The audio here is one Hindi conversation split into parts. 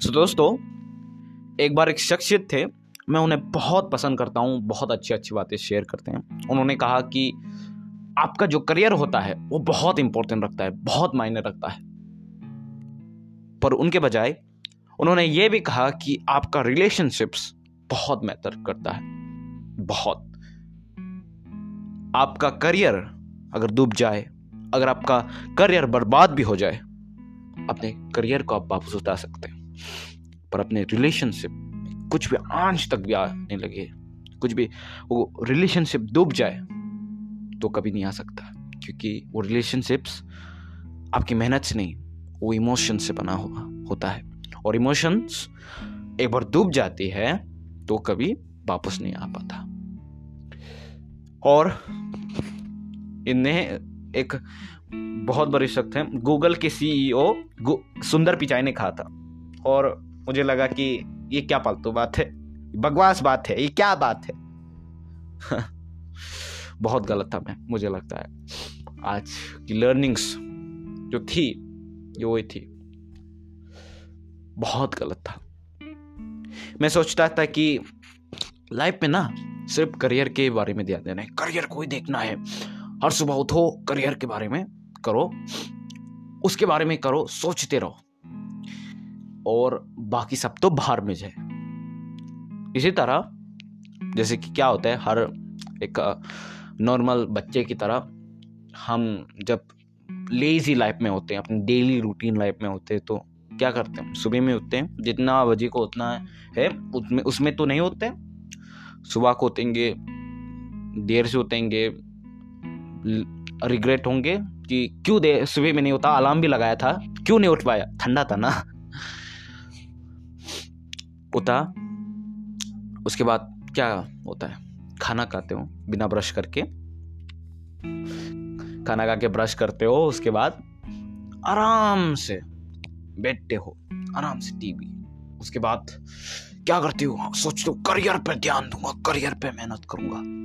सो दोस्तों, एक बार एक शख्सियत थे, मैं उन्हें बहुत पसंद करता हूँ, बहुत अच्छी अच्छी बातें शेयर करते हैं। उन्होंने कहा कि आपका जो करियर होता है, वो बहुत इंपॉर्टेंट रखता है, बहुत मायने रखता है। पर उनके बजाय, उन्होंने ये भी कहा कि आपका रिलेशनशिप्स बहुत मैटर करता है, बहुत। आपका करियर अगर डूब जाए, अगर आपका करियर बर्बाद भी हो जाए, अपने करियर को आप वापस उठा सकते हैं। पर अपने रिलेशनशिप कुछ भी आँच तक भी आने लगे, कुछ भी वो रिलेशनशिप डूब जाए तो कभी नहीं आ सकता। क्योंकि वो रिलेशनशिप्स आपकी मेहनत से नहीं, वो इमोशन से बना हुआ होता है। और इमोशंस एक बार डूब जाती है तो कभी वापस नहीं आ पाता। और इन्हें एक बहुत बड़े शख्स हैं गूगल के सीईओ सुंदर पिचाई ने कहा था। और मुझे लगा कि ये क्या फालतू बात है बकवास बात है, ये क्या बात है? बहुत गलत था मैं, मुझे लगता है। आज की लर्निंग्स जो थी, जो वही थी, बहुत गलत था। मैं सोचता था कि लाइफ में ना सिर्फ़ करियर के बारे में ध्यान देना है करियर को ही देखना है। हर सुबह उठो करियर के बारे में करो, उसके बारे में करो, सोचते रहो। और बाकी सब तो बाहर में जाए। इसी तरह, जैसे कि क्या होता है, हर एक नॉर्मल बच्चे की तरह हम जब लेजी लाइफ में होते हैं, अपनी डेली रूटीन लाइफ में होते हैं तो क्या करते हैं सुबह में उठते हैं, जितना बजे को उतना है उसमें उसमें तो नहीं होते सुबह को उठेंगे, देर से उठेंगे रिग्रेट होंगे कि क्यों दे, सुबह में नहीं होता अलार्म भी लगाया था, क्यों नहीं उठ पाया? ठंडा था ना। उठा उसके बाद क्या होता है? खाना खाते हो, बिना ब्रश करके? खाना खा के ब्रश करते हो, उसके बाद आराम से बैठते हो, आराम से टीवी उसके बाद क्या करती हो? सोचते हो करियर पे ध्यान दूँगा करियर पे मेहनत करूँगा।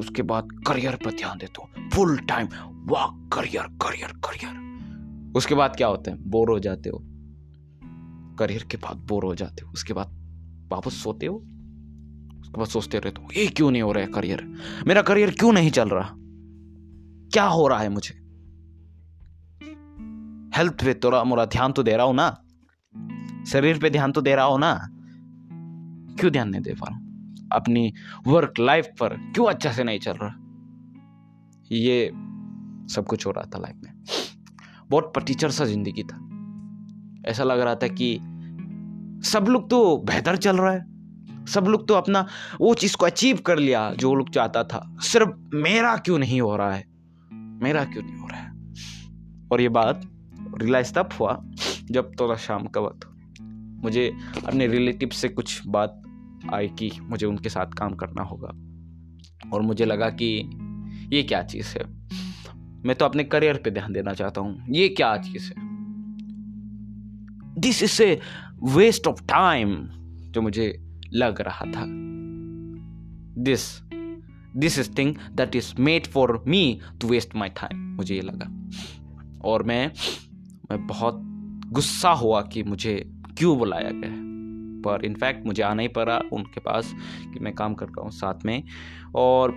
उसके बाद करियर पर ध्यान देते हो फुल टाइम वाह करियर करियर करियर उसके बाद क्या होता है? बोर हो जाते हो करियर के बाद बोर हो जाते हो, उसके बाद वापस सोते हो? उसके बाद सोचते रहते हो, ये क्यों नहीं हो रहा है करियर? मेरा करियर क्यों नहीं चल रहा? क्या हो रहा है मुझे? हेल्थ पे थोड़ा मोरा ध्यान तो दे रहा हूँ ना? शरीर पे ध्यान तो दे रहा हूँ ना? क्यों ध्यान नहीं दे पा रहा अपनी वर्क लाइफ पर क्यों अच्छा से नहीं चल रहा? ये सब कुछ हो रहा था लाइफ में। बहुत पटीचर सा ज़िंदगी था। ऐसा लग रहा था कि सब लोग तो बेहतर चल रहा है। सब लोग तो अपना वो चीज़ को अचीव कर लिया जो लोग चाहता था। सिर्फ़ मेरा क्यों नहीं हो रहा है? मेरा क्यों नहीं हो रहा है? और ये बात रियलाइज़ तब हुआ जब थोड़ा शाम का वक्त मुझे अपने रिलेटिव से कुछ बात आई कि मुझे उनके साथ काम करना होगा। और मुझे लगा कि ये क्या चीज़ है? मैं तो अपने करियर पे ध्यान देना चाहता हूँ। ये क्या चीज़ है? This is a waste of time जो मुझे लग रहा था। This this is thing that is made for me to waste my time मुझे ये लगा। और मैं मैं बहुत गुस्सा हुआ कि मुझे क्यों बुलाया गया पर इनफैक्ट मुझे आना ही पड़ा उनके पास कि मैं काम कर रहा हूँ साथ में। और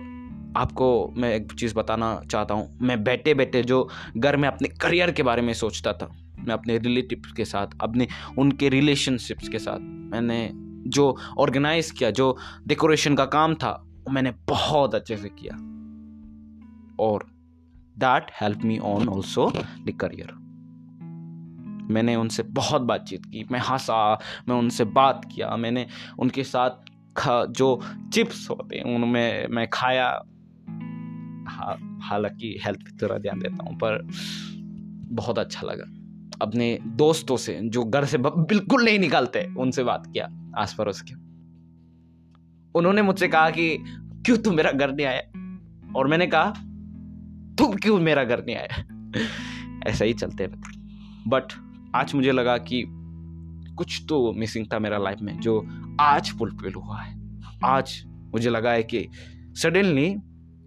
आपको मैं एक चीज़ बताना चाहता हूँ। मैं बैठे बैठे जो घर में अपने करियर के बारे में सोचता था मैं अपने रिलेटिव के साथ, अपने उनके रिलेशनशिप्स के साथ मैंने जो ऑर्गेनाइज किया, जो डेकोरेशन का काम था, वो मैंने बहुत अच्छे से किया। और that help me on also the career मैंने उनसे बहुत बातचीत की, मैं हंसा, मैं उनसे बात किया, मैंने उनके साथ खा, जो चिप्स होते हैं, उनमें मैं खाया। हालाँकि हेल्थ थोड़ा ध्यान देता हूँ, पर बहुत अच्छा लगा। अपने दोस्तों से, जो घर से बिल्कुल नहीं निकलते, उनसे बात किया आस पड़ोस के। उन्होंने मुझसे कहा कि, क्यों तू मेरा घर नहीं आया? और मैंने कहा, तुम क्यों मेरा घर नहीं आया? ऐसा ही चलते रहते। बट आज मुझे लगा कि, कुछ तो मिसिंग था मेरा लाइफ में, जो आज फुलफिल हुआ है। आज मुझे लगा है कि सडनली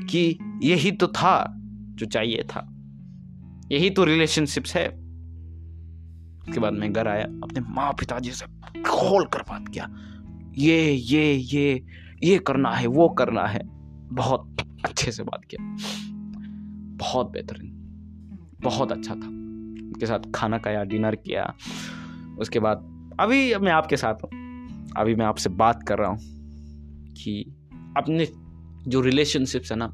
कि यही तो था, जो चाहिए था। यही तो रिलेशनशिप्स है। उसके बाद मैं घर आया, अपने माँ पिताजी से खोल कर बात किया। ये ये ये ये करना है, वो करना है। बहुत अच्छे से बात किया। बहुत बेहतरीन। बहुत अच्छा था। उनके साथ खाना खाया, डिनर किया। उसके बाद अभी मैं आपके साथ हूँ। अभी मैं आपसे बात कर रहा हूँ कि अपने जो रिलेशनशिप्स है ना,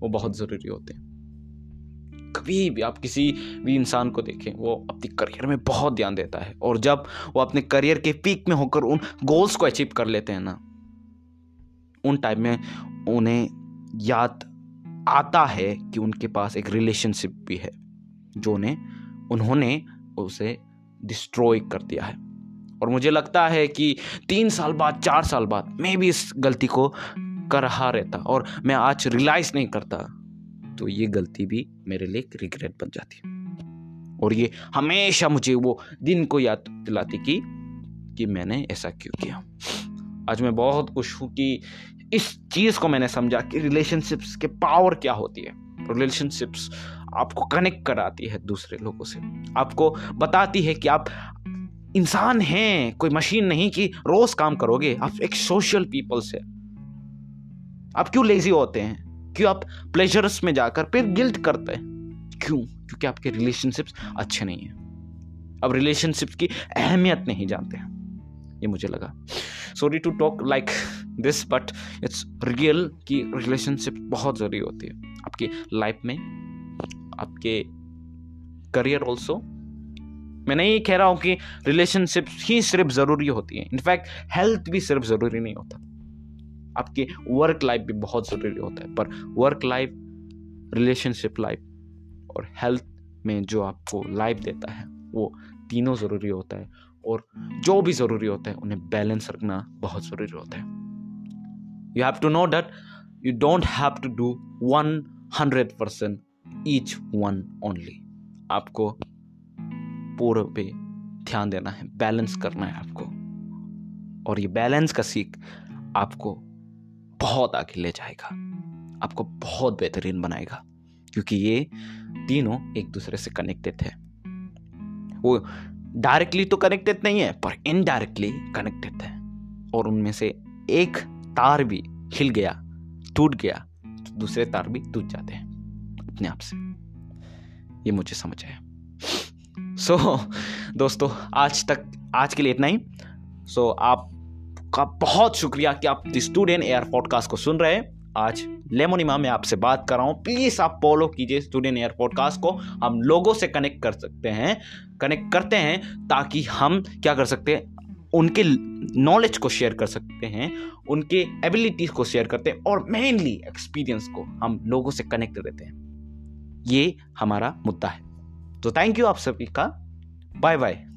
वो बहुत ज़रूरी होते हैं। कभी भी आप किसी भी इंसान को देखें, वो अपने करियर में बहुत ध्यान देता है। और जब वो अपने करियर के पीक में होकर उन गोल्स को अचीव कर लेते हैं ना, उन टाइम में उन्हें याद आता है कि उनके पास एक रिलेशनशिप भी है, जो उन्हें, उन्होंने उसे डिस्ट्रॉय कर दिया है। और मुझे लगता है कि तीन साल बाद, चार साल बाद मैं भी इस गलती को कर रहा रहता और मैं आज रियलाइज़ नहीं करता। तो ये गलती भी मेरे लिए एक रिग्रेट बन जाती और ये हमेशा मुझे वो दिन को याद दिलाती कि कि मैंने ऐसा क्यों किया। आज मैं बहुत खुश हूँ कि इस चीज़ को मैंने समझा कि रिलेशनशिप्स के पावर क्या होती है। रिलेशनशिप्स आपको कनेक्ट कराती है दूसरे लोगों से। आपको बताती है कि आप इंसान हैं, कोई मशीन नहीं कि रोज काम करोगे। आप एक सोशल पीपल से। आप क्यों लेजी होते हैं? क्यों आप प्लेजर्स में जाकर फिर गिल्ट करते हैं? क्यों? क्योंकि आपके रिलेशनशिप्स अच्छे नहीं हैं। अब रिलेशनशिप्स की अहमियत नहीं जानते हैं। ये मुझे लगा। Sorry to talk like this but it's real कि रिलेशनशिप बहुत ज़रूरी होती है। आपकी लाइफ में, आपके करियर ऑल्सो मैं नहीं कह रहा हूँ कि रिलेशनशिप ही सिर्फ़ ज़रूरी होती है। इनफैक्ट हेल्थ भी सिर्फ़ ज़रूरी नहीं होता। आपके वर्क लाइफ भी बहुत ज़रूरी होता है, पर वर्क लाइफ रिलेशनशिप लाइफ और हेल्थ में जो आपको लाइफ देता है, वो तीनों ज़रूरी होता है और जो भी ज़रूरी होता है, उन्हें बैलेंस रखना बहुत ज़रूरी होता है। You have to know that you don't have to do one hundred percent each one only आपको पूरे पे ध्यान देना है बैलेंस करना है आपको। और ये बैलेंस का सीख आपको बहुत आगे ले जाएगा। आपको बहुत बेहतरीन बनाएगा क्योंकि ये तीनों एक दूसरे से कनेक्टेड है। वो डायरेक्टली तो कनेक्टेड नहीं है पर इनडायरेक्टली कनेक्टेड है। और उनमें से एक तार भी हिल गया टूट गया तो दूसरे तार भी टूट जाते हैं अपने आप से। ये मुझे समझ आया। सो so, दोस्तों आज तक आज के लिए इतना ही। सो so, आपका बहुत शुक्रिया कि आप स्टूडेंट एयर पॉडकास्ट को सुन रहे हैं। आज लेमोनिमा में आपसे बात कर रहा हूँ। प्लीज़ आप फॉलो कीजिए स्टूडेंट एयर पॉडकास्ट को। हम लोगों से कनेक्ट कर सकते हैं कनेक्ट करते हैं ताकि हम क्या कर सकते हैं, उनके नॉलेज को शेयर कर सकते हैं, उनके एबिलिटीज को शेयर करते हैं और मेनली एक्सपीरियंस को हम लोगों से कनेक्ट रहते हैं। ये हमारा मुद्दा है। तो थैंक यू आप सभी का। Bye bye